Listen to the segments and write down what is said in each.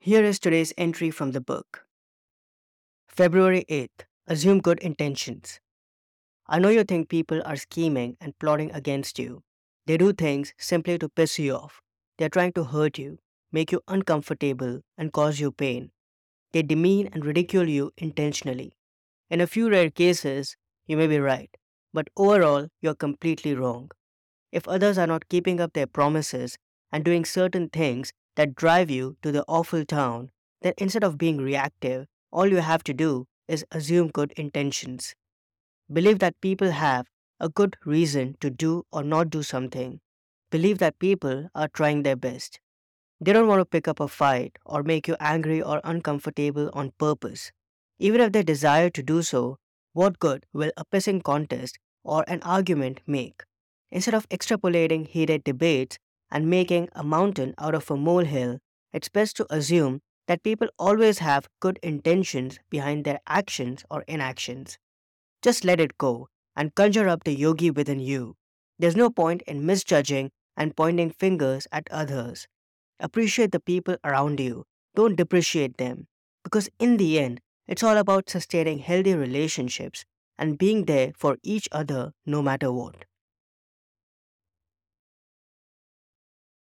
Here is today's entry from the book. February 8th. Assume good intentions. I know you think people are scheming and plotting against you. They do things simply to piss you off. They're trying to hurt you, make you uncomfortable, and cause you pain. They demean and ridicule you intentionally. In a few rare cases, you may be right, but overall, you're completely wrong. If others are not keeping up their promises and doing certain things that drive you to the awful town, then instead of being reactive, all you have to do is assume good intentions. Believe that people have a good reason to do or not do something. Believe that people are trying their best. They don't want to pick up a fight or make you angry or uncomfortable on purpose. Even if they desire to do so, what good will a pissing contest or an argument make? Instead of extrapolating heated debates and making a mountain out of a molehill, it's best to assume that people always have good intentions behind their actions or inactions. Just let it go and conjure up the yogi within you. There's no point in misjudging and pointing fingers at others. Appreciate the people around you, don't depreciate them, because in the end, it's all about sustaining healthy relationships and being there for each other no matter what.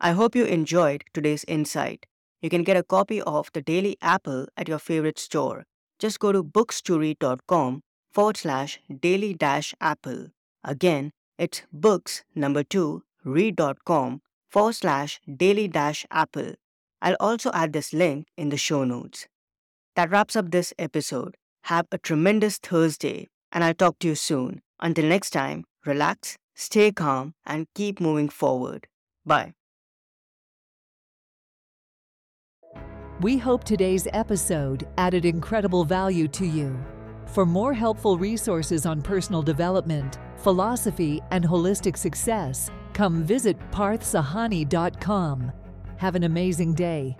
I hope you enjoyed today's insight. You can get a copy of The Daily Apple at your favorite store. Just go to books2read.com forward slash daily dash apple. Again, it's books number two read.com forward slash daily dash apple. I'll also add this link in the show notes. That wraps up this episode. Have a tremendous Thursday, and I'll talk to you soon. Until next time, relax, stay calm, and keep moving forward. Bye. We hope today's episode added incredible value to you. For more helpful resources on personal development, philosophy, and holistic success, come visit parthsahani.com. Have an amazing day.